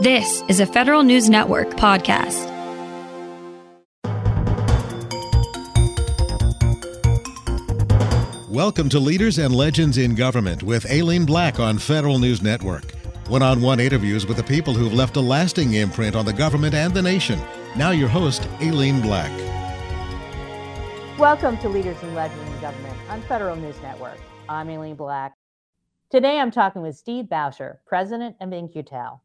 This is a Federal News Network podcast. Welcome to Leaders and Legends in Government with Aileen Black on Federal News Network. One on one interviews with the people who've left a lasting imprint on the government and the nation. Now, your host, Aileen Black. Welcome to Leaders and Legends in Government on Federal News Network. I'm Aileen Black. Today, I'm talking with Steve Bowsher, president of In-Q-Tel.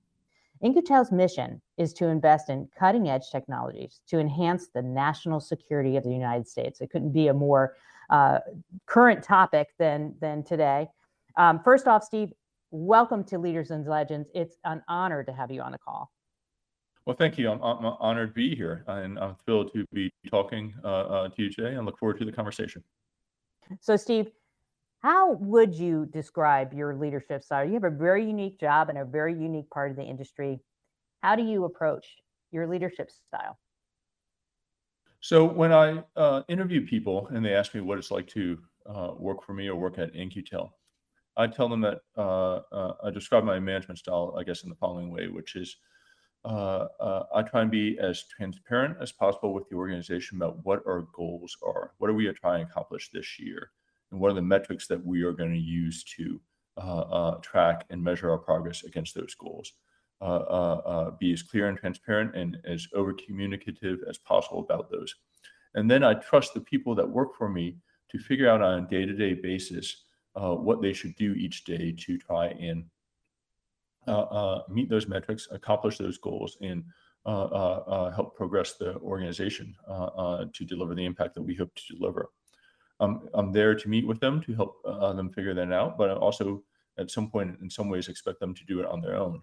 In-Q-Tel's mission is to invest in cutting edge technologies to enhance the national security of the United States. It couldn't be a more uh, current topic than, than today. Um, first off, Steve, welcome to Leaders and Legends. It's an honor to have you on the call. Well, thank you. I'm, I'm honored to be here, and I'm thrilled to be talking uh, uh, to you today, and look forward to the conversation. So, Steve, how would you describe your leadership style? You have a very unique job and a very unique part of the industry. How do you approach your leadership style? So when I uh, interview people and they ask me what it's like to uh, work for me or work at In-Q-Tel, I tell them that uh, uh, I describe my management style, I guess, in the following way, which is uh, uh, I try and be as transparent as possible with the organization about what our goals are. What are we trying to accomplish this year? And what are the metrics that we are going to use to uh, uh, track and measure our progress against those goals. Uh, uh, uh, be as clear and transparent and as over communicative as possible about those. And then I trust the people that work for me to figure out on a day to day basis what they should do each day to try and meet those metrics, accomplish those goals, and help progress the organization to deliver the impact that we hope to deliver. I'm, I'm there to meet with them to help uh, them figure that out, but I also at some point in some ways expect them to do it on their own.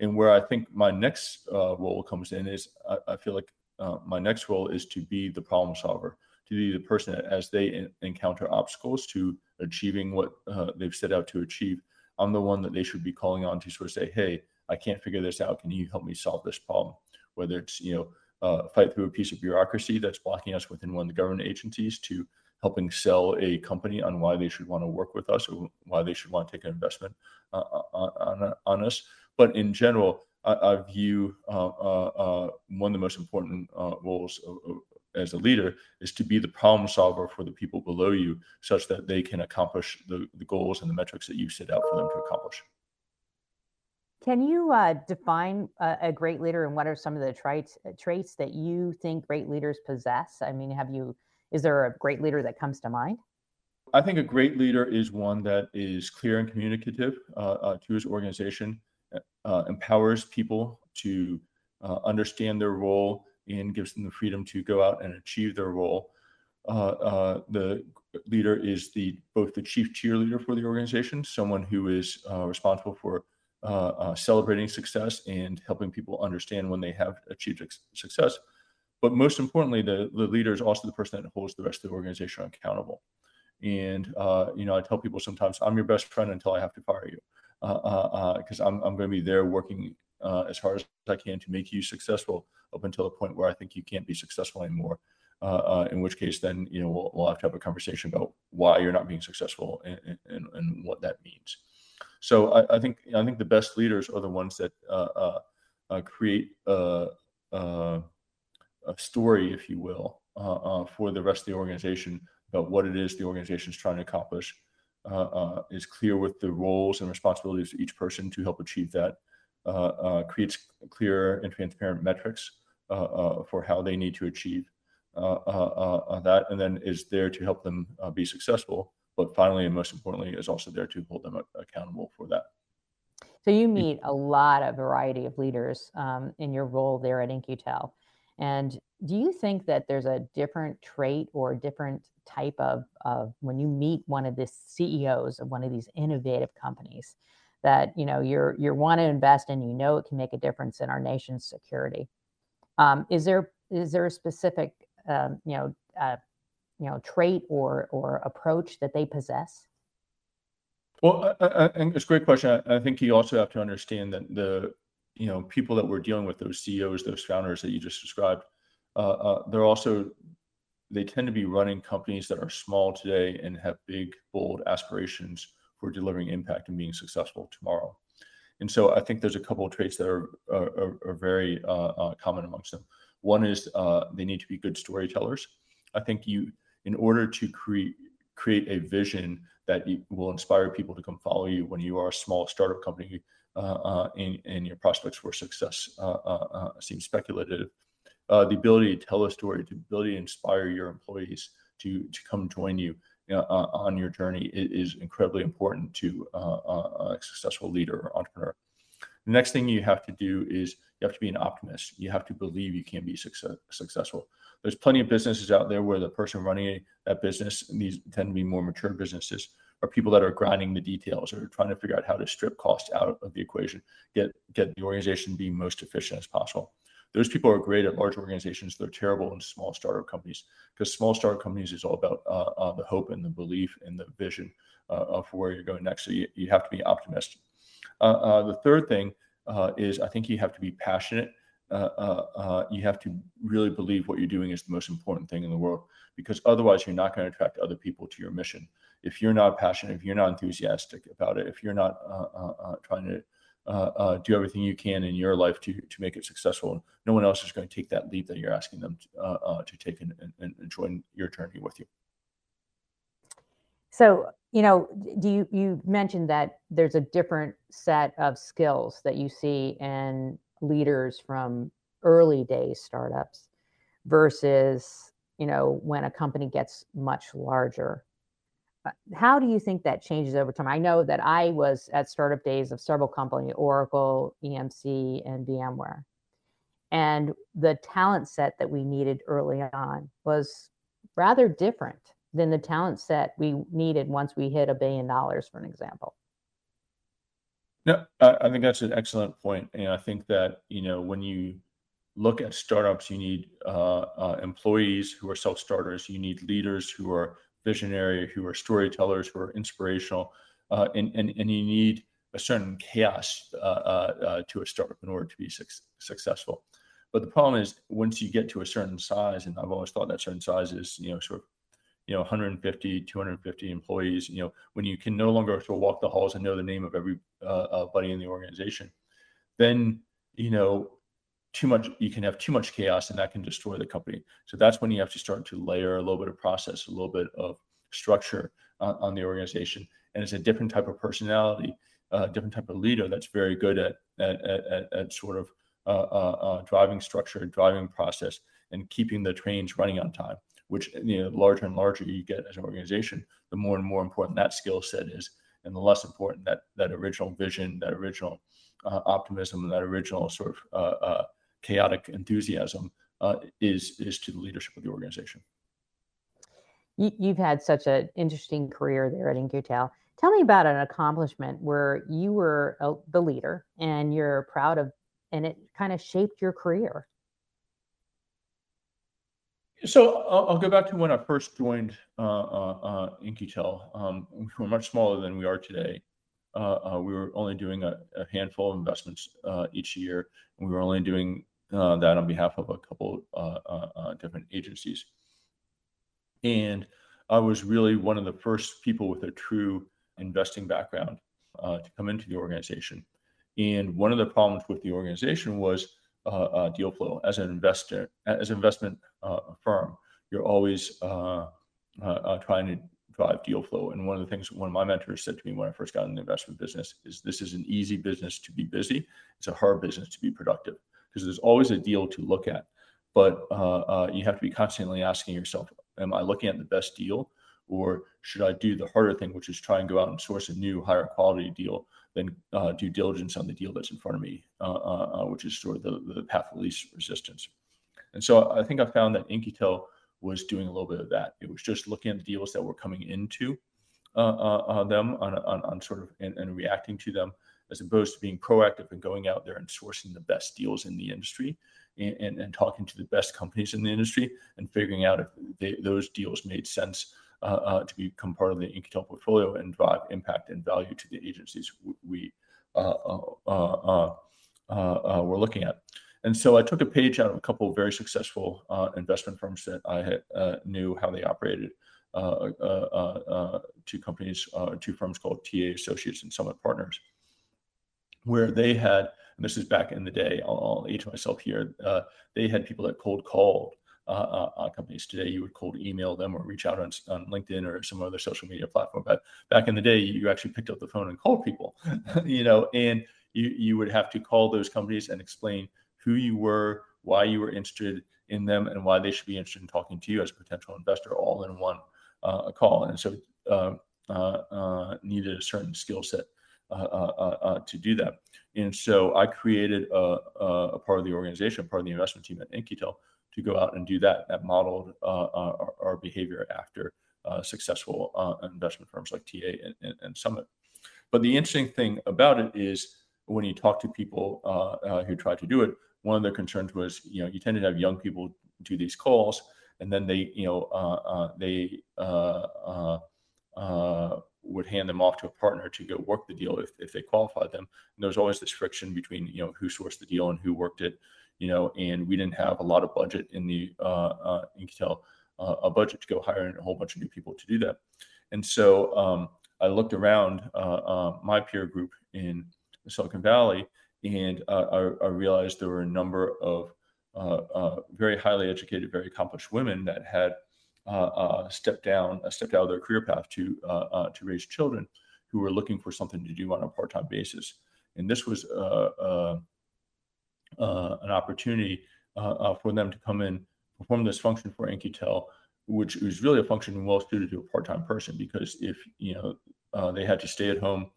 And where I think my next uh, role comes in is I, I feel like uh, my next role is to be the problem solver, to be the person that as they in, encounter obstacles to achieving what uh, they've set out to achieve, I'm the one that they should be calling on to sort of say, hey, I can't figure this out. Can you help me solve this problem? Whether it's, you know, uh, fight through a piece of bureaucracy that's blocking us within one of the government agencies to helping sell a company on why they should want to work with us or why they should want to take an investment uh, uh on, on, on, us. But in general, I, I view uh, uh, uh one of the most important uh, roles as a leader is to be the problem solver for the people below you such that they can accomplish the, the goals and the metrics that you set out for them to accomplish. Can you uh, define a, a, great leader and what are some of the traits that you think great leaders possess? I mean, have you is there a great leader that comes to mind? I think a great leader is one that is clear and communicative uh, uh, to his organization, uh, empowers people to uh, understand their role, and gives them the freedom to go out and achieve their role. Uh, uh, the leader is the both the chief cheerleader for the organization, someone who is responsible for celebrating success and helping people understand when they have achieved success but most importantly, the, the leader is also the person that holds the rest of the organization accountable. And, uh, you know, I tell people sometimes I'm your best friend until I have to fire you because uh, uh, uh I'm, I'm going to be there working uh, as hard as I can to make you successful up until the point where I think you can't be successful anymore. Uh, in which case, then you know we'll, we'll, have to have a conversation about why you're not being successful and, and, and what that means. So I, I, think I think the best leaders are the ones that create a story, if you will, uh, uh, for the rest of the organization about what it is the organization is trying to accomplish. Uh, uh, is clear with the roles and responsibilities of each person to help achieve that. Uh, creates clear and transparent metrics for how they need to achieve that, and then is there to help them be successful. But finally, and most importantly, is also there to hold them accountable for that. So you meet a lot of variety of leaders um, in your role there at In-Q-Tel. And do you think that there's a different trait or different type of, of when you meet one of the CEOs of one of these innovative companies that you know you're you want to invest in, you know it can make a difference in our nation's security? Um, is there is there a specific um, you know uh, you know trait or or approach that they possess? Well, I, I, I it's a great question. I, I think you also have to understand that the you know people that we're dealing with those ceos those founders that you just described uh, uh, they're also they tend to be running companies that are small today and have big bold aspirations for delivering impact and being successful tomorrow And so I think there's a couple of traits that are are, are very uh, uh, common amongst them. One is uh, they need to be good storytellers. I think you, in order to create create a vision that will inspire people to come follow you when you are a small startup company Uh, uh, and, and, your prospects for success uh, uh seem speculative. the ability to tell a story, the ability to inspire your employees to to come join you on your journey is incredibly important to a successful leader or entrepreneur. The next thing you have to do is you have to be an optimist. You have to believe you can be success, successful. There's plenty of businesses out there where the person running that business, and these tend to be more mature businesses, are people that are grinding the details or trying to figure out how to strip cost out of the equation, get get the organization being most efficient as possible. Those people are great at large organizations. They're terrible in small startup companies because small startup companies is all about uh, uh, the hope and the belief and the vision uh, of where you're going next. So you, you have to be optimistic. Uh, uh, the third thing uh, is I think you have to be passionate. you have to really believe what you're doing is the most important thing in the world because otherwise you're not going to attract other people to your mission. If you're not passionate, if you're not enthusiastic about it, if you're not trying to uh, uh, do everything you can in your life to to make it successful. No one else is going to take that leap that you're asking them to, uh, to take and, and, and, join your journey with you. So, you know, do you you mentioned that there's a different set of skills that you see in leaders from early days startups versus, you know, when a company gets much larger. Uh, how do you think that changes over time? I know that I was at startup days of several companies, Oracle, EMC, and VMware. And the talent set that we needed early on was rather different than the talent set we needed once we hit a billion dollars, for an example. No, I think that's an excellent point, and I think that you know when you look at startups, you need uh, uh, employees who are self starters. You need leaders who are visionary, who are storytellers, who are inspirational, uh, and, and and you need a certain chaos uh, uh, uh, to a startup in order to be su- successful. But the problem is once you get to a certain size, and I've always thought that certain size is you know sort of you know 150 250 employees you know when you can no longer sort of walk the halls and know the name of every uh, uh, buddy in the organization then you know too much you can have too much chaos and that can destroy the company. So that's when you have to start to layer a little bit of process a little bit of structure on, on the organization. And it's a different type of personality a uh, different type of leader that's very good at at, at, at sort of uh, uh, uh, driving structure driving process and keeping the trains running on time which you know larger and larger you get as an organization, the more and more important that skill set is, and the less important that that original vision, that original uh, optimism, that original sort of uh, chaotic enthusiasm uh, is is to the leadership of the organization. You, have had such an interesting career there at In-Q-Tel. Tell me about an accomplishment where you were the leader and you're proud of, and it kind of shaped your career. So I'll, I'll, go back to when I first joined uh, uh, uh Um, we were much smaller than we are today. Uh, uh, we were only doing a, a handful of investments uh, each year, and we were only doing Uh, that on behalf of a couple uh, uh, different agencies. And I was really one of the first people with a true investing background to come into the organization. And one of the problems with the organization was uh, uh, deal flow as an investor, as an investment uh, firm. You're always trying to drive deal flow. And one of the things one of my mentors said to me when I first got in the investment business is this is an easy business to be busy. It's a hard business to be productive because there's always a deal to look at. But uh, uh, you have to be constantly asking yourself, am I looking at the best deal? Or should I do the harder thing, which is try and go out and source a new, higher quality deal then uh, due diligence on the deal that's in front of me, uh, uh, uh, which is sort of the, the path of least resistance. And so I think I found that In-Q-Tel was doing a little bit of that. It was just looking at the deals that were coming into uh, them on, on, on, sort of and, and, reacting to them as opposed to being proactive and going out there and sourcing the best deals in the industry and, and, and talking to the best companies in the industry and figuring out if they, those deals made sense uh, uh, to become part of the In-Q-Tel portfolio and drive impact and value to the agencies we uh, were looking at. And so I took a page out of a couple of very successful investment firms that I had, knew how they operated. Uh, uh, uh, two companies, two firms called TA Associates and Summit Partners. Where they had, and this is back in the day, I'll, I'll age myself here, uh, they had people that cold called uh, uh, uh, companies today. You would cold email them or reach out on, on LinkedIn or some other social media platform. But back in the day, you actually picked up the phone and called people, you know, and you, you would have to call those companies and explain who you were, why you were interested in them, and why they should be interested in talking to you as a potential investor all in one uh, call. And so uh, uh, needed a certain skill set to do that. And so I created a, a, part of the organization, part of the investment team at In-Q-Tel to go out and do that. That modeled our, our, behavior after successful investment firms like TA and, and, and Summit. But the interesting thing about it is when you talk to people uh, uh, who try to do it, one of their concerns was, you know, you tend to have young people do these calls, and then they, you know, uh, uh they uh, uh, would hand them off to a partner to go work the deal if, if they qualified them. And there was always this friction between, you know, who sourced the deal and who worked it, you know, and we didn't have a lot of budget in the uh, In-Q-Tel a budget to go hire a whole bunch of new people to do that. And so um, I looked around my peer group in Silicon Valley, and uh, I, I, realized there were a number of uh, uh, very highly educated, very accomplished women that had uh, uh, Uh, uh, stepped down, uh, stepped out of their career path to to raise children, who were looking for something to do on a part-time basis, and this was an opportunity for them to come in, perform this function for In-Q-Tel, which was really a function well suited to a part-time person because if you know they had to stay at home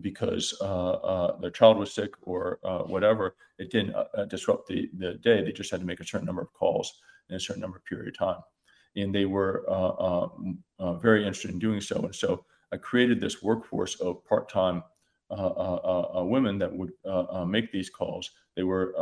because uh, uh, their child was sick or uh, whatever, it didn't uh, uh, disrupt the, the day. They just had to make a certain number of calls in a certain number of period of time. And they were uh, uh, uh, very interested in doing so. And so I created this workforce of part time uh, women that would make these calls. They were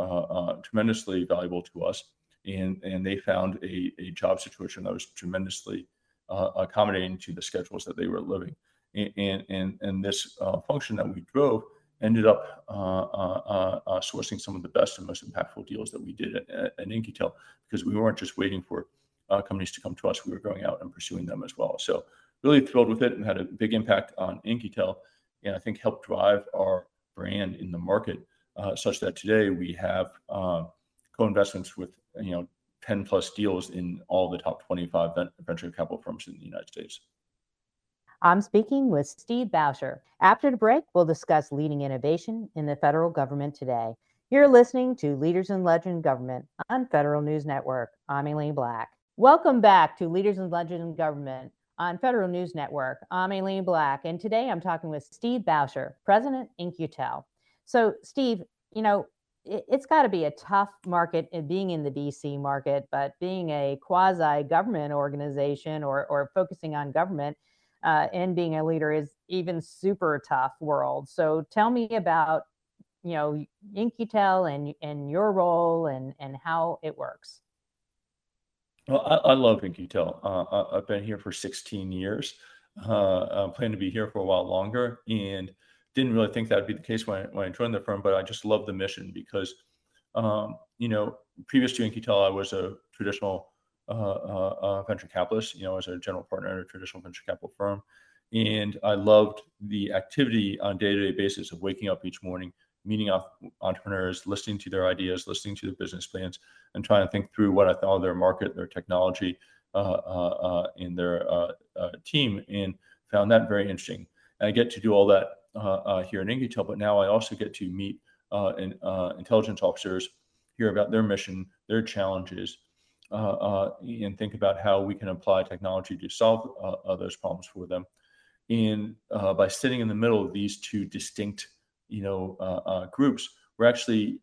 tremendously valuable to us. And, and they found a, a job situation that was tremendously accommodating to the schedules that they were living and and and this uh, function that we drove ended up uh, uh, uh, sourcing some of the best and most impactful deals that we did at, at In-Q-Tel because we weren't just waiting for Uh, companies to come to us; we were going out and pursuing them as well. So really thrilled with it and had a big impact on In-Q-Tel, and I think helped drive our brand in the market uh, such that today we have um, co-investments with you know 10 plus deals in all the top 25 venture capital firms in the United States. I'm speaking with Steve Bowsher. After the break, we'll discuss leading innovation in the federal government today. You're listening to Leaders in Legend Government on Federal News Network. I'm Aileen Black. Welcome back to Leaders in Legend in Government on Federal News Network. I'm Aileen Black, and today I'm talking with Steve Bowsher, President In-Q-Tel. So, Steve, you know, it, has got to be a tough market uh, being in the VC market, but being a quasi government organization or, or focusing on government, uh, and being a leader is even super tough world. So tell me about you know In-Q-Tel and and your role and and how it works. Well, I, I love In-Q-Tel. Uh, I've been here for 16 years. Uh, I plan to be here for a while longer, and didn't really think that would be the case when I, when I joined the firm. But I just love the mission because, um, you know, previous to In-Q-Tel, I was a traditional uh, uh, uh, venture capitalist, you know, as a general partner at a traditional venture capital firm. And I loved the activity on day-to-day basis of waking up each morning, meeting entrepreneurs, listening to their ideas, listening to their business plans, and trying to think through what I thought of their market, their technology, uh, uh, in their uh, team, and found that very interesting. And I get to do all that here in In-Q-Tel, but now I also get to meet in, intelligence officers, hear about their mission, their challenges, uh, uh, and think about how we can apply technology to solve uh, those problems for them. And by sitting in the middle of these two distinct, you know, groups, we're actually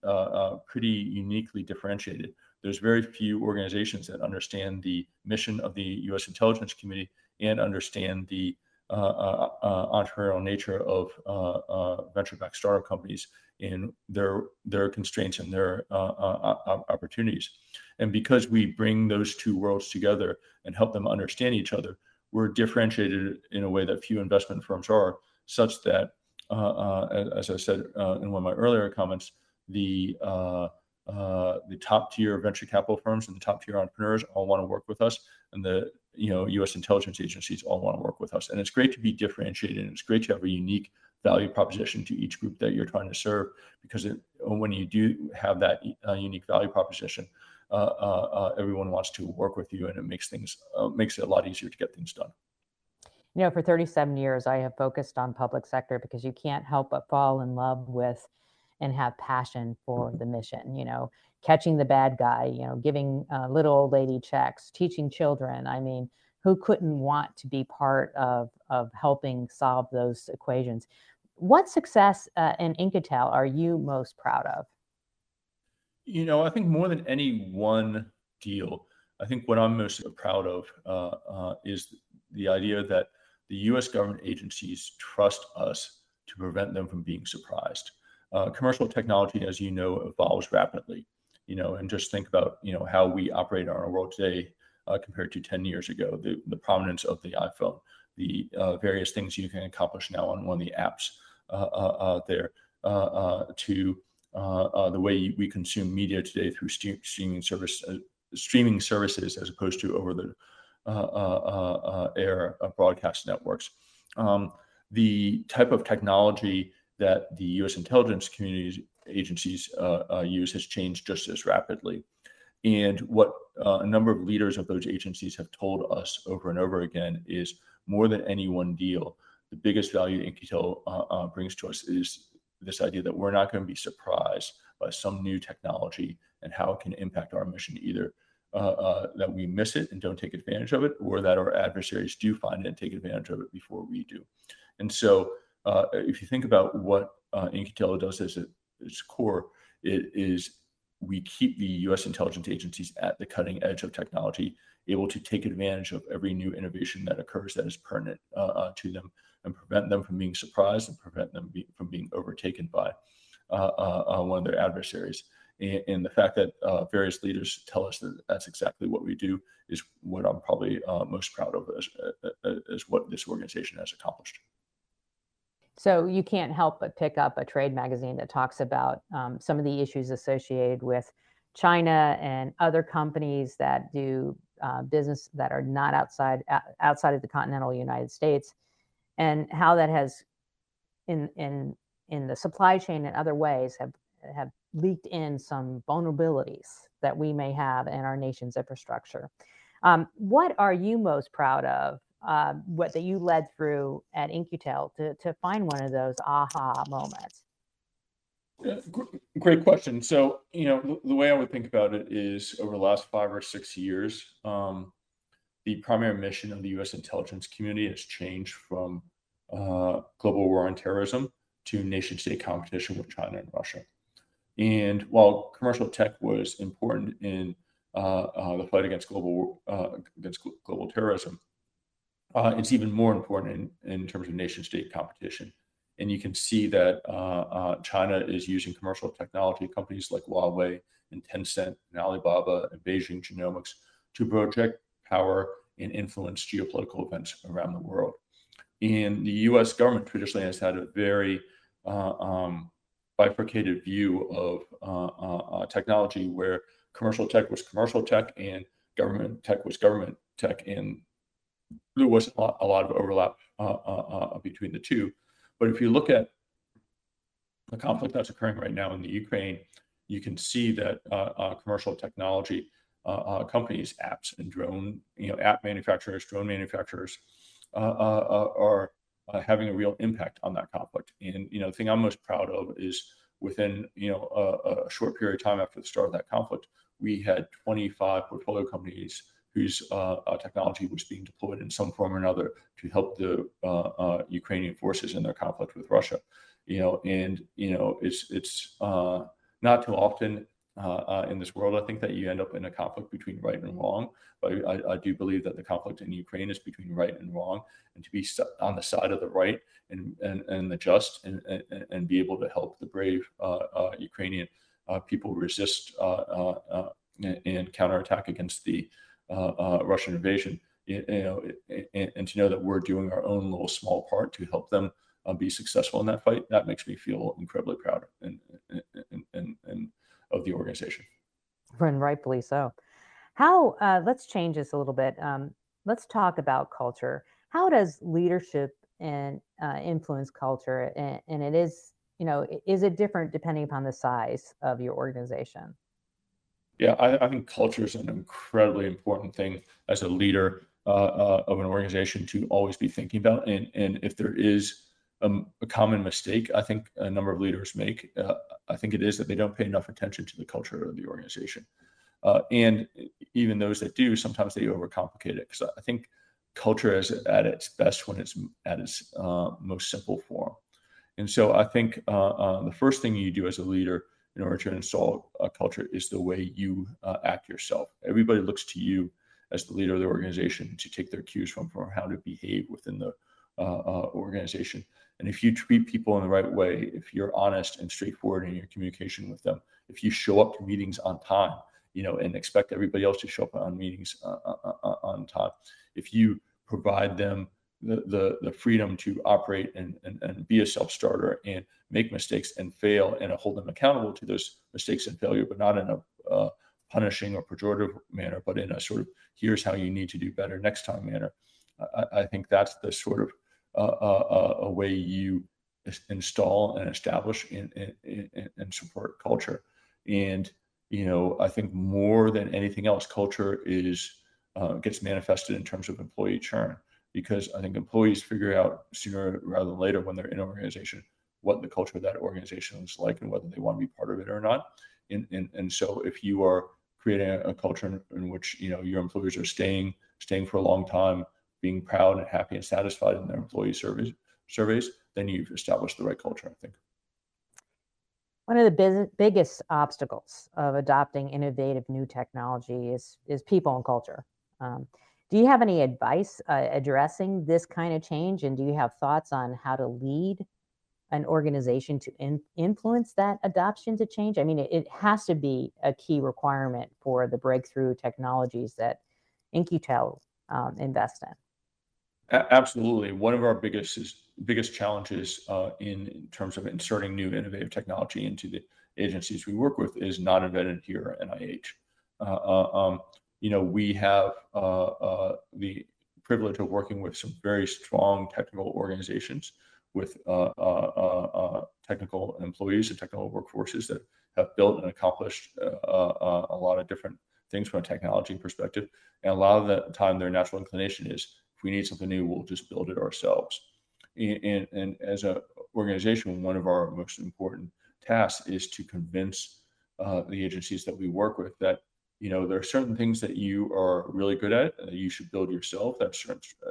pretty uniquely differentiated. There's very few organizations that understand the mission of the U.S. intelligence community and understand the uh, uh, uh, entrepreneurial nature of venture-backed startup companies in their their constraints and their opportunities. And because we bring those two worlds together and help them understand each other, we're differentiated in a way that few investment firms are, such that, uh, uh, as I said uh, in one of my earlier comments, the uh, uh, the top tier venture capital firms and the top tier entrepreneurs all want to work with us, and the you know U.S. intelligence agencies all want to work with us. And it's great to be differentiated, and it's great to have a unique value proposition to each group that you're trying to serve. Because it, when you do have that uh, unique value proposition, uh, uh, uh, everyone wants to work with you, and it makes things makes it a lot easier to get things done. You know, for 37 years, I have focused on public sector because you can't help but fall in love with and have passion for the mission. You know, catching the bad guy. You know, giving little old lady checks, teaching children. I mean, who couldn't want to be part of of helping solve those equations? What success uh, in In-Q-Tel are you most proud of? You know, I think more than any one deal, I think what I'm most proud of uh, uh, is the idea that the U.S. government agencies trust us to prevent them from being surprised. Uh, commercial technology, as you know, evolves rapidly. You know, and just think about you know how we operate in our world today uh, compared to 10 years ago. The, the prominence of the iPhone, the uh, various things you can accomplish now on one of the apps uh, there, to uh, uh, the way we consume media today through streaming service streaming services as opposed to over the air broadcast networks. Um, the type of technology that the U.S. intelligence community agencies use has changed just as rapidly. And what uh, a number of leaders of those agencies have told us over and over again is more than any one deal, the biggest value In-Q-Tel uh, uh, brings to us is this idea that we're not going to be surprised by some new technology and how it can impact our mission either uh, uh, that we miss it and don't take advantage of it or that our adversaries do find it and take advantage of it before we do and so uh, if you think about what uh, does as its core it is we keep the us intelligence agencies at the cutting edge of technology able to take advantage of every new innovation that occurs that is pertinent uh, uh, to them and prevent them from being surprised and prevent them be, from being overtaken by uh, uh, uh one of their adversaries. And, and the fact that uh, various leaders tell us that that's exactly what we do is what I'm probably most proud of as, as what this organization has accomplished. So you can't help but pick up a trade magazine that talks about um, some of the issues associated with China and other companies that do uh, business that are not outside outside of the continental United States and how that has in in in the supply chain and other ways have have leaked in some vulnerabilities that we may have in our nation's infrastructure. Um, what are you most proud of? Uh, what that you led through at In-Q-Tel to to find one of those aha moments? Yeah, great question. So, you know, the way I would think about it is over the last five or six years, um, the primary mission of the U.S. intelligence community has changed from uh, global war on terrorism to nation state competition with China and Russia. And while commercial tech was important in uh, uh, the fight against global uh, against global terrorism, uh, it's even more important in, in terms of nation state competition. And you can see that uh, China is using commercial technology companies like Huawei and Tencent and Alibaba and Beijing Genomics to project power and influence geopolitical events around the world. And the US government traditionally has had a very uh, um, bifurcated view of uh, uh, uh, technology where commercial tech was commercial tech and government tech was government tech. And there was a lot, a lot of overlap uh, uh, between the two. But if you look at the conflict that's occurring right now in the Ukraine, you can see that commercial technology uh, uh, companies, apps and drone, you know, app manufacturers, drone manufacturers uh, having a real impact on that conflict. And you know, the thing I'm most proud of is within you know a, a short period of time after the start of that conflict, we had 25 portfolio companies whose uh, uh, technology was being deployed in some form or another to help the uh, Ukrainian forces in their conflict with Russia. You know, and you know, it's it's not too often uh, uh, in this world. I think that you end up in a conflict between right and wrong. But I, I, do believe that the conflict in Ukraine is between right and wrong, and to be on the side of the right and and, and the just, and, and, and be able to help the brave uh, uh Ukrainian uh, people resist uh, and counterattack against the Russian invasion. You know, and, and, to know that we're doing our own little small part to help them be successful in that fight, that makes me feel incredibly proud and and and, and of the organization. And rightfully so. How, uh, let's change this a little bit. Um, let's talk about culture. How does leadership and uh, influence culture, and, and it is you know is it different depending upon the size of your organization? Yeah, I, I think culture is an incredibly important thing as a leader uh, uh, of an organization to always be thinking about. And and if there is a, a common mistake, I think a number of leaders make, uh, I think it is that they don't pay enough attention to the culture of the organization. Uh, and even those that do, sometimes they overcomplicate it because I think culture is at its best when it's at its uh, most simple form. And so I think uh, the first thing you do as a leader in order to install a culture is the way you uh, act yourself. Everybody looks to you as the leader of the organization to take their cues from from how to behave within the uh, uh, organization. And if you treat people in the right way, if you're honest and straightforward in your communication with them, if you show up to meetings on time, you know, and expect everybody else to show up on meetings uh, uh, uh, on time, if you provide them the, the, the freedom to operate and, and, and be a self-starter and make mistakes and fail and hold them accountable to those mistakes and failure, but not in a uh, punishing or pejorative manner, but in a sort of here's how you need to do better next time manner. I, I think that's the sort of uh, uh, uh a way you install and establish and, and, and support culture. And you know, I think more than anything else, culture is uh, gets manifested in terms of employee churn because I think employees figure out sooner rather than later when they're in an organization what the culture of that organization is like and whether they want to be part of it or not. And, and, and so if you are creating a, a culture in, in, which you know your employees are staying staying for a long time, being proud and happy and satisfied in their employee surveys surveys, then you've established the right culture, I think. One of the biz- biggest obstacles of adopting innovative new technology is is people and culture. Um, do you have any advice uh, addressing this kind of change? And do you have thoughts on how to lead an organization to in, influence that adoption to change? I mean, it, it, has to be a key requirement for the breakthrough technologies that In-Q-Tel um, invest in. Absolutely. One of our biggest biggest challenges uh, in, terms of inserting new innovative technology into the agencies we work with is not invented here at NIH. Uh, uh, um, you know, we have the privilege of working with some very strong technical organizations with technical employees and technical workforces that have built and accomplished a lot of different things from a technology perspective. And a lot of the time, their natural inclination is if we need something new, we'll just build it ourselves. And, and, as an organization, one of our most important tasks is to convince uh, the agencies that we work with that you know there are certain things that you are really good at that you should build yourself that's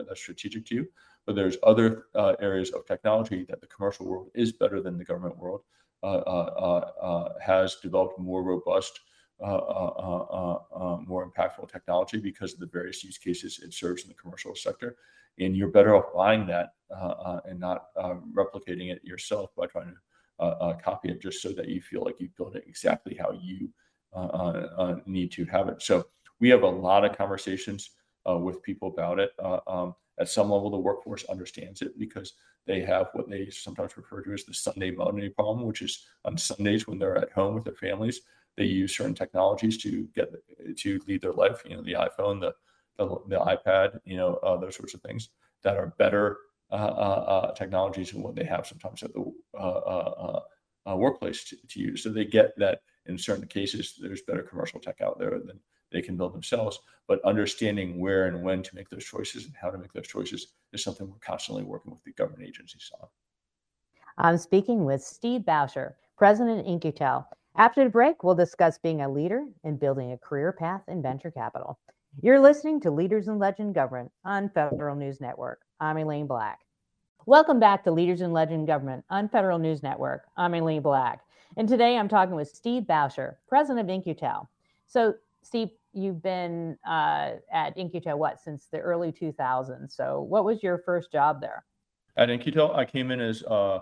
that's strategic to you but there's other uh, areas of technology that the commercial world is better than the government world uh, uh, uh, uh has developed more robust uh, Uh, uh, uh, more impactful technology because of the various use cases it serves in the commercial sector and you're better off buying that and not replicating it yourself by trying to copy it just so that you feel like you built it exactly how you uh, uh, uh, need to have it. So we have a lot of conversations with people about it. Um, at some level, the workforce understands it because they have what they sometimes refer to as the Sunday Monday problem, which is on Sundays when they're at home with their families, they use certain technologies to get to lead their life. You know, the iPhone, the the, the iPad, you know, uh, those sorts of things that are better uh, uh, technologies than what they have sometimes at the workplace to, to, use. So they get that in certain cases, there's better commercial tech out there than they can build themselves. But understanding where and when to make those choices and how to make those choices is something we're constantly working with the government agencies on. I'm speaking with Steve Bowsher, President In-Q-Tel. After the break, we'll discuss being a leader and building a career path in venture capital. You're listening to Leaders in Legend Government on Federal News Network. I'm Aileen Black. Welcome back to Leaders in Legend Government on Federal News Network. I'm Aileen Black. And today I'm talking with Steve Bowsher, president of In-Q-Tel. So, Steve, you've been uh, at In-Q-Tel what since the early 2000s. So, what was your first job there? At In-Q-Tel, I came in as uh,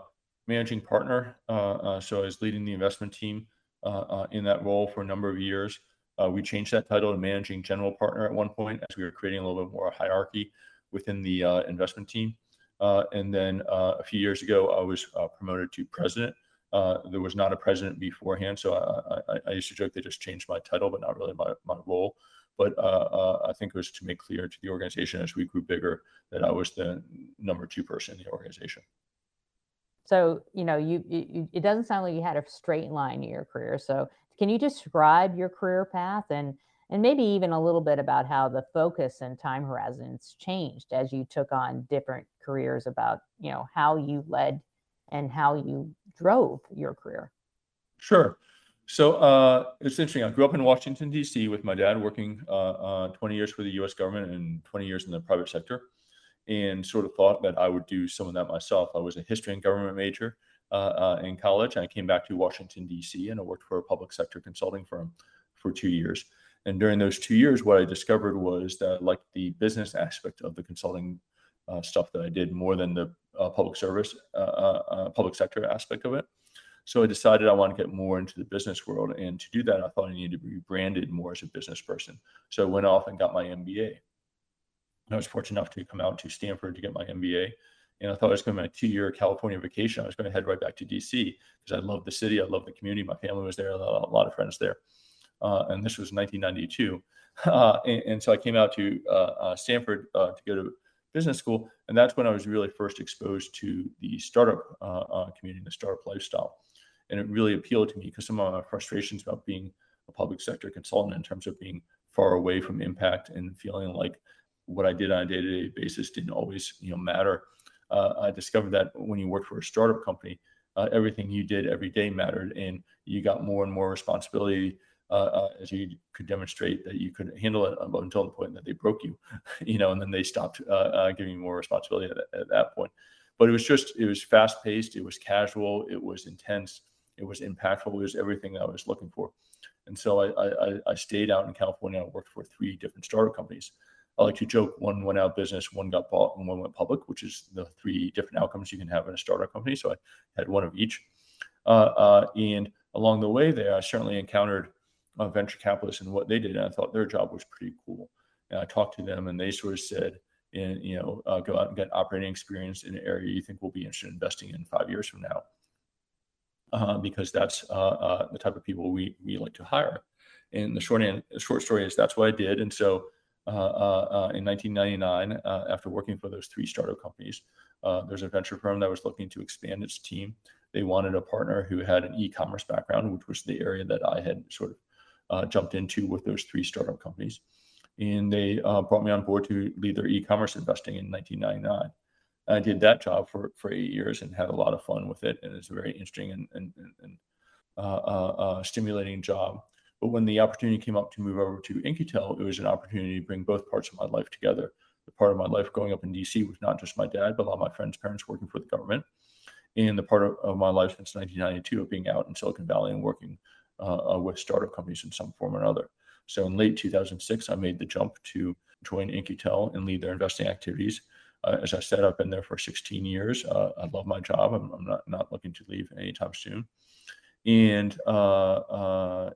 managing partner. Uh, uh, so, I was leading the investment team Uh, uh, in that role for a number of years. Uh, we changed that title to managing general partner at one point as we were creating a little bit more hierarchy within the investment team. and then a few years ago, I was promoted to president uh, there was not a president beforehand, so I, I, I, used to joke they just changed my title, but not really my, my role. But uh, uh, I think it was to make clear to the organization as we grew bigger that I was the number two person in the organization. So you know, you, you it doesn't sound like you had a straight line in your career. So can you describe your career path and and maybe even a little bit about how the focus and time horizons changed as you took on different careers about you know how you led and how you drove your career? Sure. So uh, it's interesting. I grew up in washington d.c with my dad working uh, uh, 20 years for the u.s government and 20 years in the private sector and sort of thought that i would do some of that myself i was a history and government major uh, uh, in college i came back to washington d.c and i worked for a public sector consulting firm for two years and during those two years, what I discovered was that like the business aspect of the consulting uh, stuff that I did more than the uh, public service, uh, uh, public sector aspect of it. So I decided I want to get more into the business world. And to do that, I thought I needed to be branded more as a business person. So I went off and got my MBA. I was fortunate enough to come out to Stanford to get my MBA. And I thought I was going to be my two year California vacation. I was going to head right back to DC because I love the city. I love the community. My family was there, a lot, of friends there uh, and this was 1992. Uh, and, and, so I came out to uh, uh, Stanford uh, to go to business school, and that's when I was really first exposed to the startup community, the startup lifestyle, and it really appealed to me because some of my frustrations about being a public sector consultant in terms of being far away from impact and feeling like what I did on a day-to-day basis didn't always, you know, matter. Uh, I discovered that when you work for a startup company, uh, everything you did every day mattered, and you got more and more responsibility uh, uh, as you could demonstrate that you could handle it until the point that they broke you, you know, and then they stopped uh, uh, giving you more responsibility at, at, that point. But it was just, it was fast paced, it was casual, it was intense, it was impactful, it was everything I was looking for. And so I, I, I stayed out in California. I worked for three different startup companies. I like to joke one went out business, one got bought, and one went public, which is the three different outcomes you can have in a startup company. So I had one of each. Uh, uh, and along the way there, I certainly encountered uh, venture capitalists and what they did. And I thought their job was pretty cool. And I talked to them, and they sort of said, and you know, uh, go out and get operating experience in an area you think we'll be interested in investing in five years from now, uh, because that's the type of people we we like to hire. And the short end, the short story is that's what I did. And so in 1999, after working for those three startup companies, there's a venture firm that was looking to expand its team. They wanted a partner who had an e-commerce background, which was the area that I had sort of uh, jumped into with those three startup companies. And they uh, brought me on board to lead their e-commerce investing in 1999. I did that job for, for eight years and had a lot of fun with it. And it's a very interesting and, and, and uh, uh, uh, stimulating job. But when the opportunity came up to move over to In-Q-Tel, it was an opportunity to bring both parts of my life together. The part of my life growing up in DC was not just my dad, but a lot of my friends' parents working for the government. And the part of, of my life since 1992 of being out in Silicon Valley and working uh, uh, with startup companies in some form or another. So in late 2006, I made the jump to join In-Q-Tel and lead their investing activities. Uh, as I said, I've been there for 16 years. Uh, I love my job. I'm, I'm, not, not looking to leave anytime soon. And uh, uh,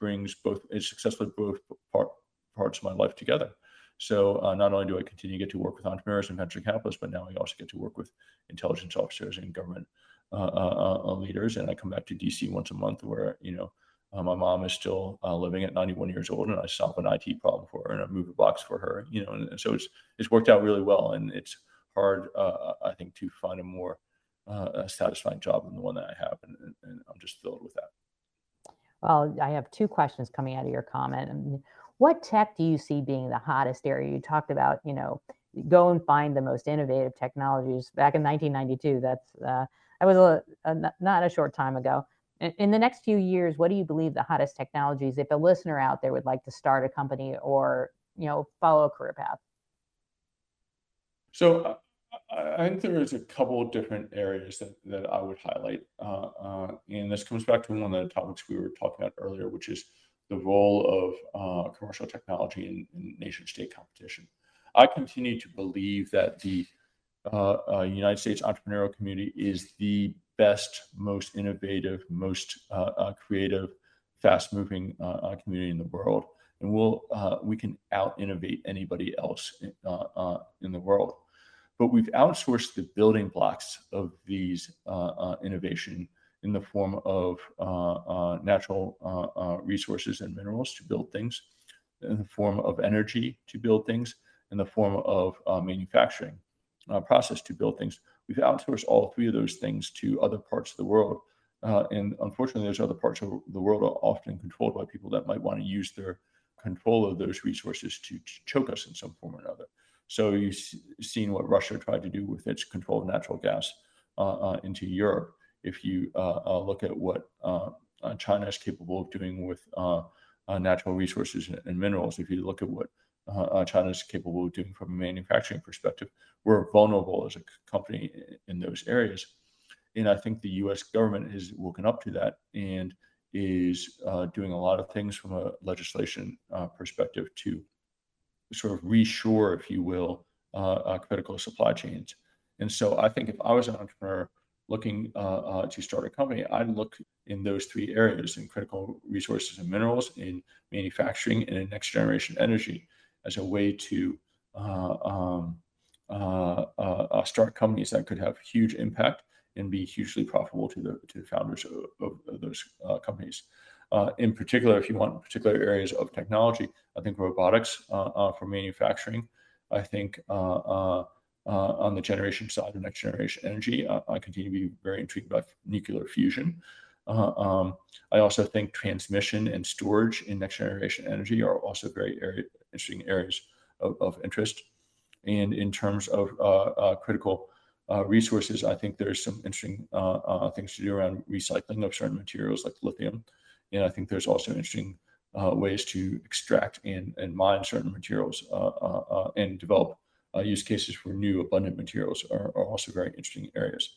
brings both, it successfully both part, parts of my life together. So not only do I continue to get to work with entrepreneurs and venture capitalists, but now I also get to work with intelligence officers and government uh, uh, uh, leaders, and I come back to DC once a month where you know uh, my mom is still uh, living at 91 years old, and I solve an IT problem for her and I move a box for her. You know, and, and so it's it's worked out really well, and it's hard, uh, I think, to find a more satisfying job than the one that I have, and, and, I'm just thrilled with that. Well, I have two questions coming out of your comment. What tech do you see being the hottest area? You talked about, you know, go and find the most innovative technologies. Back in 1992, that's uh, that was a, a, not a short time ago. In, in the next few years, what do you believe the hottest technologies? If a listener out there would like to start a company or you know follow a career path. So uh, I think there is a couple of different areas that, that I would highlight. Uh, uh, and this comes back to one of the topics we were talking about earlier, which is the role of uh, commercial technology in, in nation state competition. I continue to believe that the uh, uh, United States entrepreneurial community is the best, most innovative, most uh, creative, fast-moving uh, uh, community in the world, and we'll we can out innovate anybody else in, in, the world. But we've outsourced the building blocks of these uh, uh, innovation in the form of uh, natural resources and minerals to build things, in the form of energy to build things, in the form of manufacturing uh, process to build things. We've outsourced all three of those things to other parts of the world. Uh, and unfortunately, those other parts of the world are often controlled by people that might want to use their control of those resources to, to choke us in some form or another. So you've seen what Russia tried to do with its control of natural gas uh, uh, into Europe. If you uh, uh, look at what uh, China is capable of doing with natural resources and, minerals, if you look at what China is capable of doing from a manufacturing perspective, we're vulnerable as a company in those areas. And I think the U.S. government has woken up to that and is uh, doing a lot of things from a legislation uh, perspective to sort of reshore, if you will, uh, uh critical supply chains. And so I think if I was an entrepreneur looking uh, uh, to start a company, I'd look in those three areas in critical resources and minerals, in manufacturing, and in next generation energy as a way to um, start companies that could have huge impact and be hugely profitable to the to the founders of, of, of those companies. Uh, in particular, if you want particular areas of technology, I think robotics uh, uh for manufacturing. I think uh, on the generation side of next generation energy, I continue to be very intrigued by nuclear fusion. Um, I also think transmission and storage in next generation energy are also very area, interesting areas of, of, interest. And in terms of critical uh, resources, I think there's some interesting uh, uh, things to do around recycling of certain materials like lithium. And I think there's also interesting uh, ways to extract and, and mine certain materials uh, uh, uh and develop uh, use cases for new abundant materials are, are, also very interesting areas.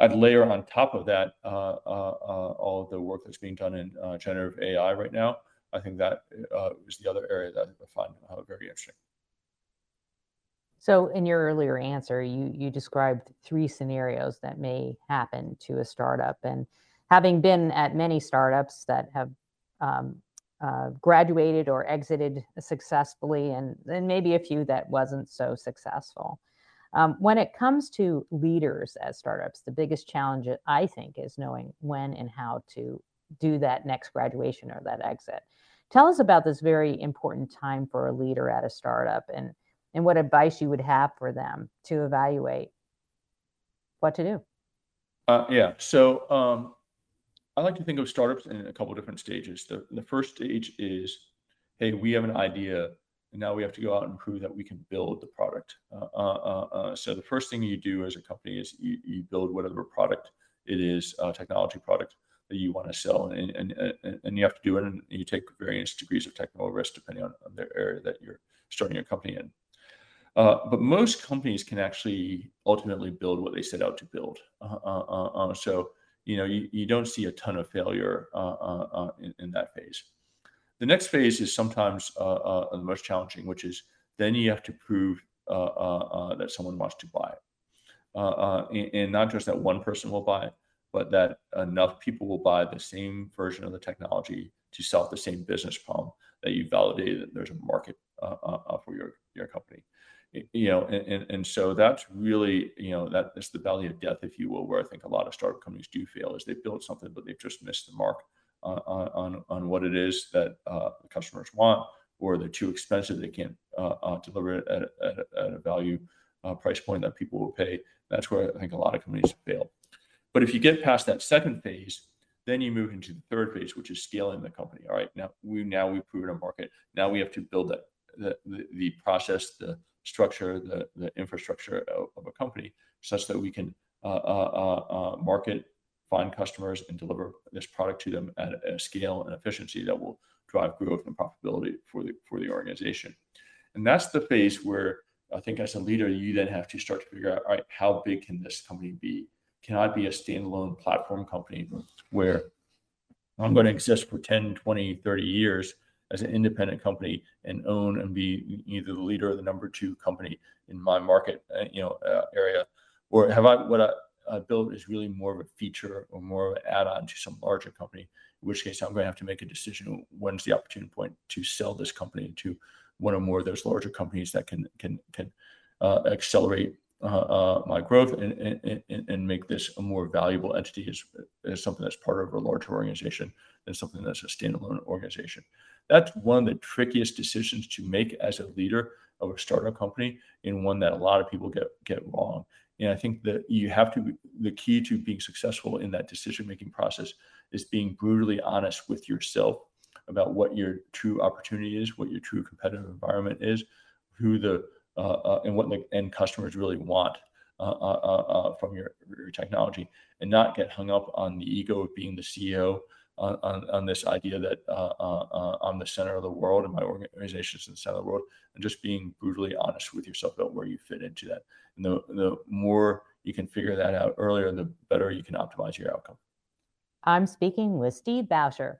I'd layer on top of that uh, all of the work that's being done in generative AI right now. I think that is the other area that I find very interesting. So in your earlier answer, you you described three scenarios that may happen to a startup, and having been at many startups that have um, uh, graduated or exited successfully, and and maybe a few that wasn't so successful. Um, when it comes to leaders at startups, the biggest challenge I think is knowing when and how to do that next graduation or that exit. Tell us about this very important time for a leader at a startup and and what advice you would have for them to evaluate what to do. Uh, yeah. So um, I like to think of startups in a couple different stages. The, the first stage is, hey, we have an idea, and now we have to go out and prove that we can build the product. Uh, uh, uh, uh so the first thing you do as a company is you, you build whatever product it is, technology product that you want to sell, and, and, and, and you have to do it, and you take various degrees of technical risk depending on, on the area that you're starting your company in. Uh, but most companies can actually ultimately build what they set out to build. Uh, uh, uh, uh so you know you, you don't see a ton of failure uh, uh, uh, in, in, that phase. The next phase is sometimes the most challenging, which is then you have to prove that someone wants to buy it, and, and not just that one person will buy it, but that enough people will buy the same version of the technology to solve the same business problem that you validated that there's a market uh, uh, for your your company you know and, and, and so that's really you know that is the valley of death if you will where i think a lot of startup companies do fail is they build something but they've just missed the mark on on, on what it is that uh, the customers want or they're too expensive they can't uh, uh, deliver it at, at, at a value uh, price point that people will pay. That's where i think a lot of companies fail. But if you get past that second phase then you move into the third phase which is scaling the company. All right now we now we've proven a market. Now we have to build that the, the, the process the structure, the, the infrastructure of, of a company, such that we can uh, uh, uh, market, find customers, and deliver this product to them at a scale and efficiency that will drive growth and profitability for the for the organization. And that's the phase where I think as a leader, you then have to start to figure out, all right, how big can this company be? Can I be a standalone platform company where I'm going to exist for 10, 20, 30 years as an independent company and own and be either the leader or the number two company in my market, uh, you know, uh, area, or have I what I, built is really more of a feature or more of an add-on to some larger company. In which case, I'm going to have to make a decision when's the opportune point to sell this company to one or more of those larger companies that can can can uh, accelerate uh, uh, my growth and, and, and make this a more valuable entity as, as something that's part of a larger organization than something that's a standalone organization. That's one of the trickiest decisions to make as a leader of a startup company and one that a lot of people get get wrong. And I think that you have to the key to being successful in that decision making process is being brutally honest with yourself about what your true opportunity is, what your true competitive environment is, who the and what the end customers really want uh, uh, uh, uh from your, your technology, and not get hung up on the ego of being the CEO on, on, on this idea that uh, uh, uh, I'm the center of the world and my organization is the center of the world, and just being brutally honest with yourself about where you fit into that. And the, the more you can figure that out earlier, the better you can optimize your outcome. I'm speaking with Steve Bowsher,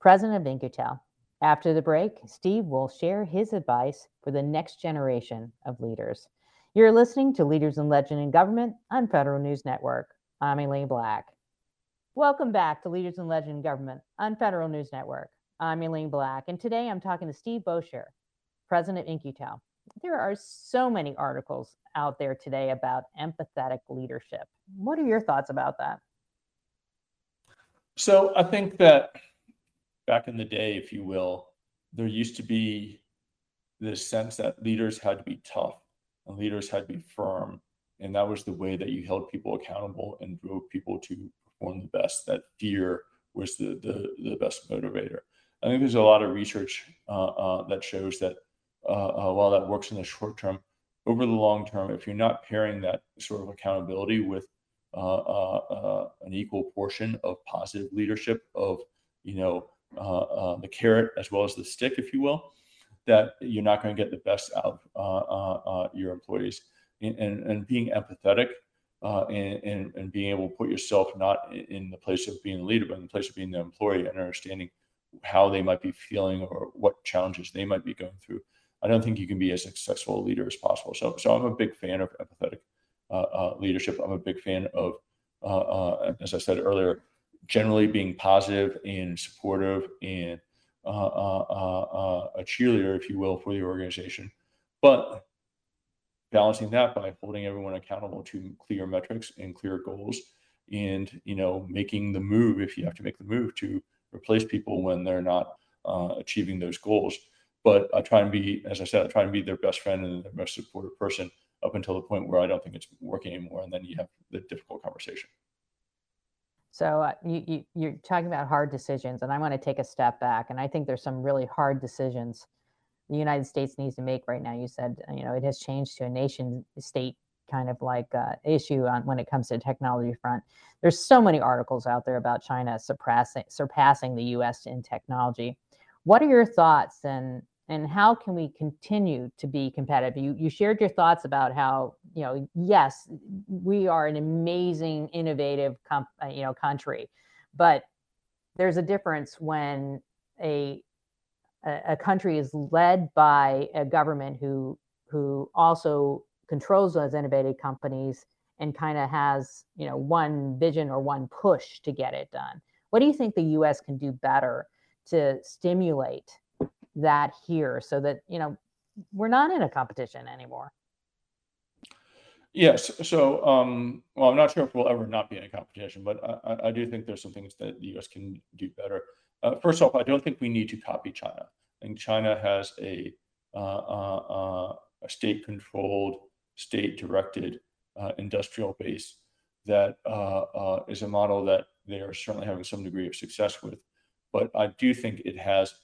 president of In-Q-Tel. After the break, Steve will share his advice for the next generation of leaders. You're listening to Leaders in Legend in Government on Federal News Network. I'm Aileen Black. Welcome back to Leaders in Legend in Government on Federal News Network. I'm Aileen Black, and today I'm talking to Steve Bowsher, president of In-Q-Tel. There are so many articles out there today about empathetic leadership. What are your thoughts about that? So I think that back in the day, if you will, there used to be this sense that leaders had to be tough and leaders had to be firm. And that was the way that you held people accountable and drove people to perform the best, that fear was the, the, the best motivator. I think there's a lot of research uh, uh, that shows that uh, uh, while that works in the short term, over the long term, if you're not pairing that sort of accountability with uh, uh, an equal portion of positive leadership of, you know, the carrot as well as the stick, if you will, that you're not going to get the best out of your employees. And, and, and being empathetic uh, and, and, and being able to put yourself not in the place of being the leader, but in the place of being the employee and understanding how they might be feeling or what challenges they might be going through. I don't think you can be as successful a leader as possible. So, so I'm a big fan of empathetic uh, uh, leadership. I'm a big fan of, uh, uh, as I said earlier, generally being positive and supportive and uh, a cheerleader, if you will, for the organization. But balancing that by holding everyone accountable to clear metrics and clear goals and you know making the move if you have to make the move to replace people when they're not uh, achieving those goals but i try and be as i said i try and be their best friend and their most supportive person up until the point where i don't think it's working anymore and then you have the difficult conversation so uh, you, you, are talking about hard decisions and i want to take a step back and i think there's some really hard decisions the United States needs to make right now. You said, you know, it has changed to a nation state kind of like uh, issue on when it comes to technology front. There's so many articles out there about China surpassing surpassing the U.S. in technology. What are your thoughts and and how can we continue to be competitive? You you shared your thoughts about how you know yes we are an amazing innovative comp, uh, you know country, but there's a difference when a a, country is led by a government who who also controls those innovative companies and kind of has you know one vision or one push to get it done what do you think the us can do better to stimulate that here so that you know we're not in a competition anymore yes so um, well i'm not sure if we'll ever not be in a competition but i, I do think there's some things that the us can do better uh, first off, I don't think we need to copy China. Think China has a, uh, uh, uh a state-controlled, state-directed uh, industrial base that uh, is a model that they are certainly having some degree of success with. But I do think it has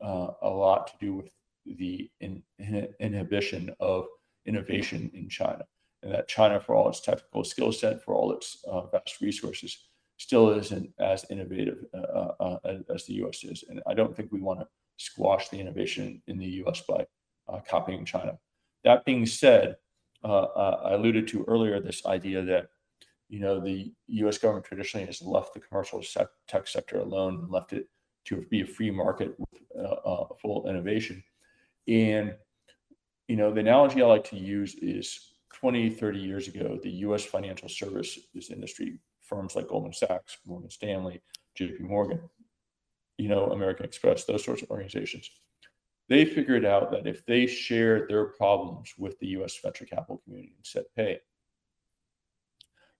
a lot to do with the in, in, inhibition of innovation in China, and that China, for all its technical skill set, for all its vast resources, still isn't as innovative uh, uh, as the U.S. is, and I don't think we want to squash the innovation in the U.S. by uh, copying China. That being said, uh, uh, I alluded to earlier this idea that you know the U.S. government traditionally has left the commercial tech sector alone and left it to be a free market with uh, full innovation. And you know the analogy I like to use is 20, 30 years ago, the U.S. financial services industry firms like Goldman Sachs, Morgan Stanley, JP Morgan, you know, American Express, those sorts of organizations. They figured out that if they shared their problems with the US venture capital community and said, hey,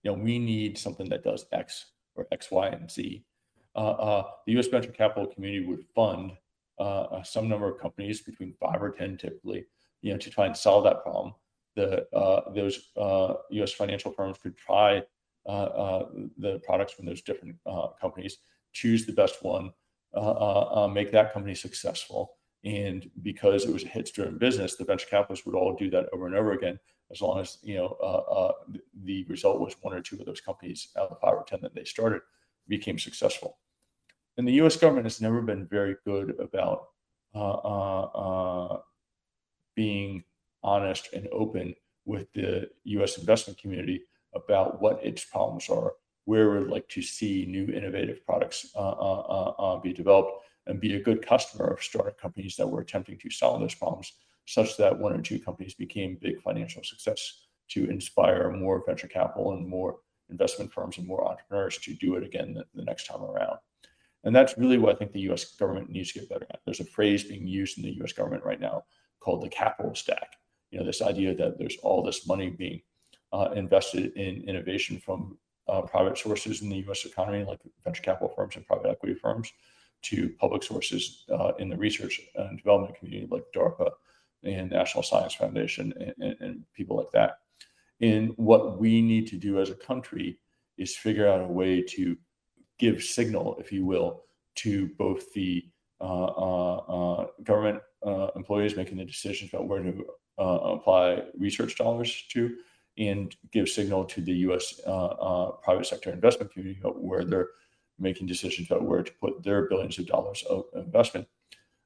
you know, we need something that does X or X, Y, and Z, uh, uh, the US venture capital community would fund uh, some number of companies, between five or 10 typically, you know, to try and solve that problem, the uh, those uh, U.S. financial firms could try uh, uh, the products from those different uh, companies, choose the best one, make that company successful. And because it was a hits-driven business, the venture capitalists would all do that over and over again, as long as you know the result was one or two of those companies out of five or ten that they started became successful. And the U.S. government has never been very good about being honest and open with the U.S. investment community about what its problems are, where we'd like to see new innovative products uh, uh, uh, uh, be developed, and be a good customer of startup companies that were attempting to solve those problems, such that one or two companies became big financial success to inspire more venture capital and more investment firms and more entrepreneurs to do it again the, the next time around. And that's really what I think the US government needs to get better at. There's a phrase being used in the US government right now called the capital stack. You know, this idea that there's all this money being uh, invested in innovation from uh, private sources in the U.S. economy, like venture capital firms and private equity firms, to public sources uh, in the research and development community, like DARPA and National Science Foundation and, and, and people like that. And what we need to do as a country is figure out a way to give signal, if you will, to both the uh, uh, uh, government employees making the decisions about where to apply research dollars to, and give signal to the U.S. Uh, uh, private sector investment community where they're making decisions about where to put their billions of dollars of investment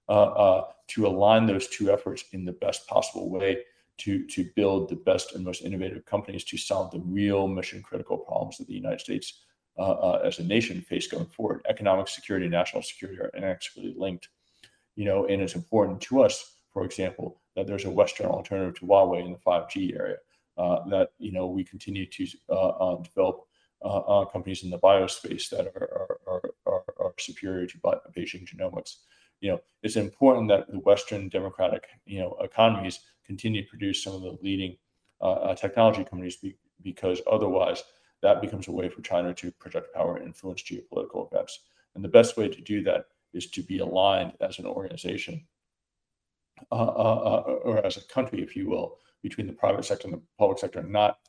uh, to align those two efforts in the best possible way to to build the best and most innovative companies to solve the real mission critical problems that the United States uh, uh, as a nation face going forward. Economic security, and national security are inextricably linked. You know, and it's important to us, for example, that there's a Western alternative to Huawei in the 5G area. Uh, that you know we continue to uh, uh, develop companies in the biospace that are are, are, are superior to Beijing genomics. You know, it's important that the Western democratic you know economies continue to produce some of the leading technology companies be, because otherwise that becomes a way for China to project power and influence geopolitical events. And the best way to do that is to be aligned as an organization uh, uh, or as a country, if you will, between the private sector and the public sector, not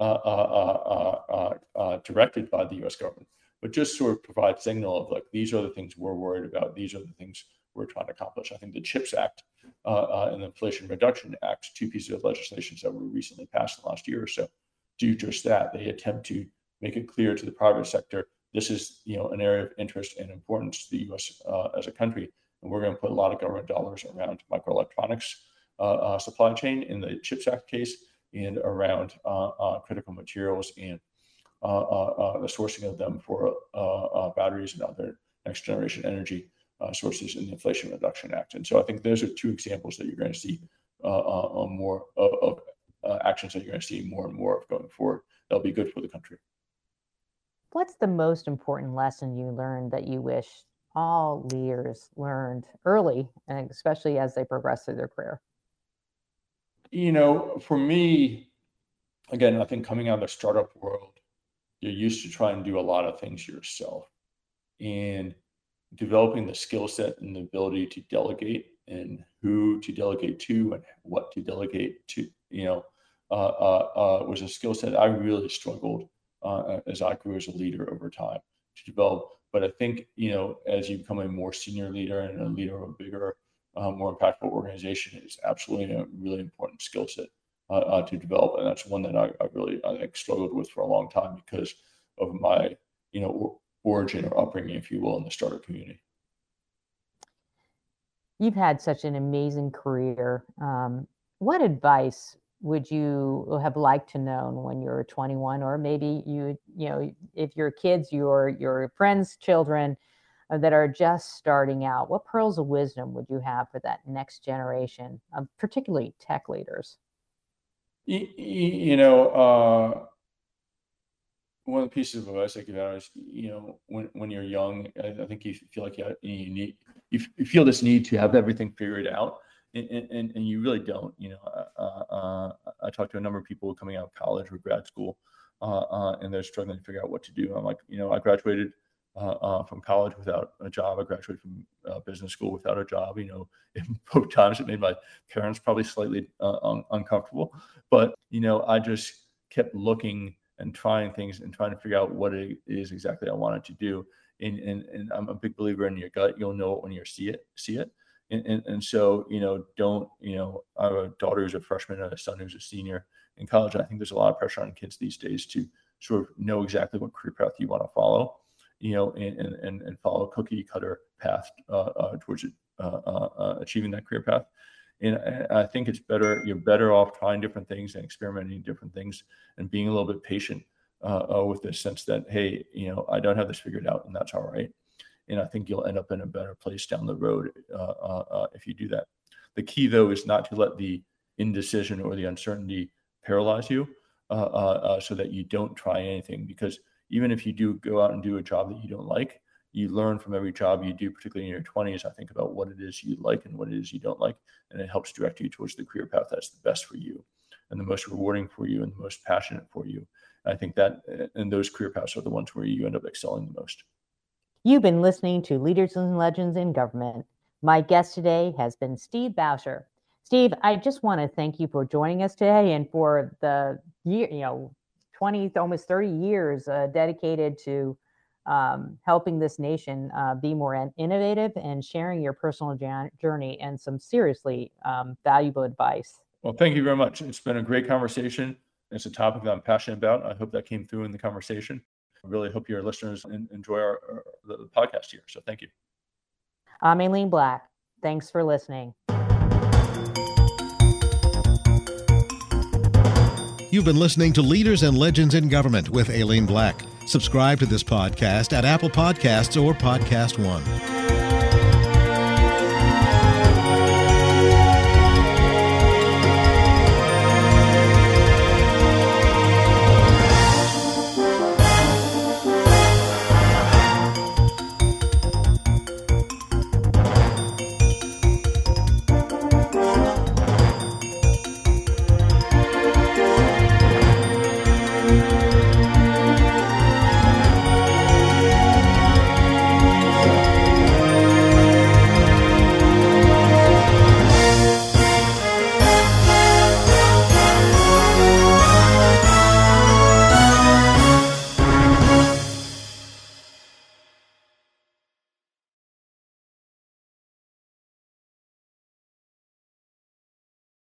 uh, uh, uh, uh, directed by the U.S. government, but just sort of provide signal of like these are the things we're worried about, these are the things we're trying to accomplish. I think the CHIPS Act uh, uh, and the Inflation Reduction Act, two pieces of legislation that were recently passed in the last year or so, do just that. They attempt to make it clear to the private sector this is you know an area of interest and importance to the U.S. Uh, as a country, and we're going to put a lot of government dollars around microelectronics uh, uh, supply chain in the CHIPS Act case and around uh, critical materials and the sourcing of them for batteries and other next generation energy Uh, sources in the Inflation Reduction Act. And so I think those are two examples that you're going to see uh, uh, more of, actions that you're going to see more and more of going forward. That'll be good for the country. What's the most important lesson you learned that you wish all leaders learned early, and especially as they progress through their career? you know, for me, again, I think coming out of the startup world, you're used to try and do a lot of things yourself. And developing the skill set and the ability to delegate and who to delegate to and what to delegate to, you know, uh, uh, uh, was a skill set I really struggled uh, as I grew as a leader over time to develop. But I think, you know, as you become a more senior leader and a leader of a bigger uh, more impactful organization is absolutely a really important skill set uh, uh, to develop, and that's one that I, I, really I think struggled with for a long time because of my you know origin or upbringing, if you will, in the startup community. You've had such an amazing career. Um, what advice would you have liked to know when you were 21, or maybe you you know if your kids, your your friends' children? Uh, that are just starting out, what pearls of wisdom would you have for that next generation, of particularly tech leaders? You, you know, uh, one of the pieces of advice I give out is, you know, when, when you're young, I, I think you feel like you, have, you need, you, you, feel this need to have everything figured out, and, and, and you really don't. You know, uh, uh, I talked to a number of people coming out of college or grad school, uh, uh, and they're struggling to figure out what to do. I'm like, you know, I graduated uh, uh, from college without a job. I graduated from uh, business school without a job. You know, in both times it made my parents probably slightly uh, un- uncomfortable. But you know, I just kept looking and trying things and trying to figure out what it is exactly I wanted to do. And, and, and I'm a big believer in your gut. You'll know it when you see it, see it. And, and, and so, you know, don't, you know, I have a daughter who's a freshman and a son who's a senior in college. I think there's a lot of pressure on kids these days to sort of know exactly what career path you want to follow, you know, and, and, and follow cookie cutter path uh, uh, towards uh, uh, uh, achieving that career path. And I think it's better, you're better off trying different things and experimenting different things and being a little bit patient uh, with this sense that, hey, you know, I don't have this figured out and that's all right. And I think you'll end up in a better place down the road if you do that. The key, though, is not to let the indecision or the uncertainty paralyze you uh, uh, so that you don't try anything. Because even if you do go out and do a job that you don't like, you learn from every job you do, particularly in your 20s. I think about what it is you like and what it is you don't like, and it helps direct you towards the career path that's the best for you and the most rewarding for you and the most passionate for you. And I think that and those career paths are the ones where you end up excelling the most. You've been listening to Leaders and Legends in Government. My guest today has been Steve Bowsher. Steve, I just want to thank you for joining us today and for the year, you know, 20, almost 30 years uh, dedicated to um, helping this nation uh, be more innovative and sharing your personal journey and some seriously um, valuable advice. Well, thank you very much. It's been a great conversation. It's a topic that I'm passionate about. I hope that came through in the conversation. I really hope your listeners enjoy our, our the podcast here. So thank you. I'm Aileen Black. Thanks for listening. You've been listening to Leaders and Legends in Government with Aileen Black. Subscribe to this podcast at Apple Podcasts or Podcast One.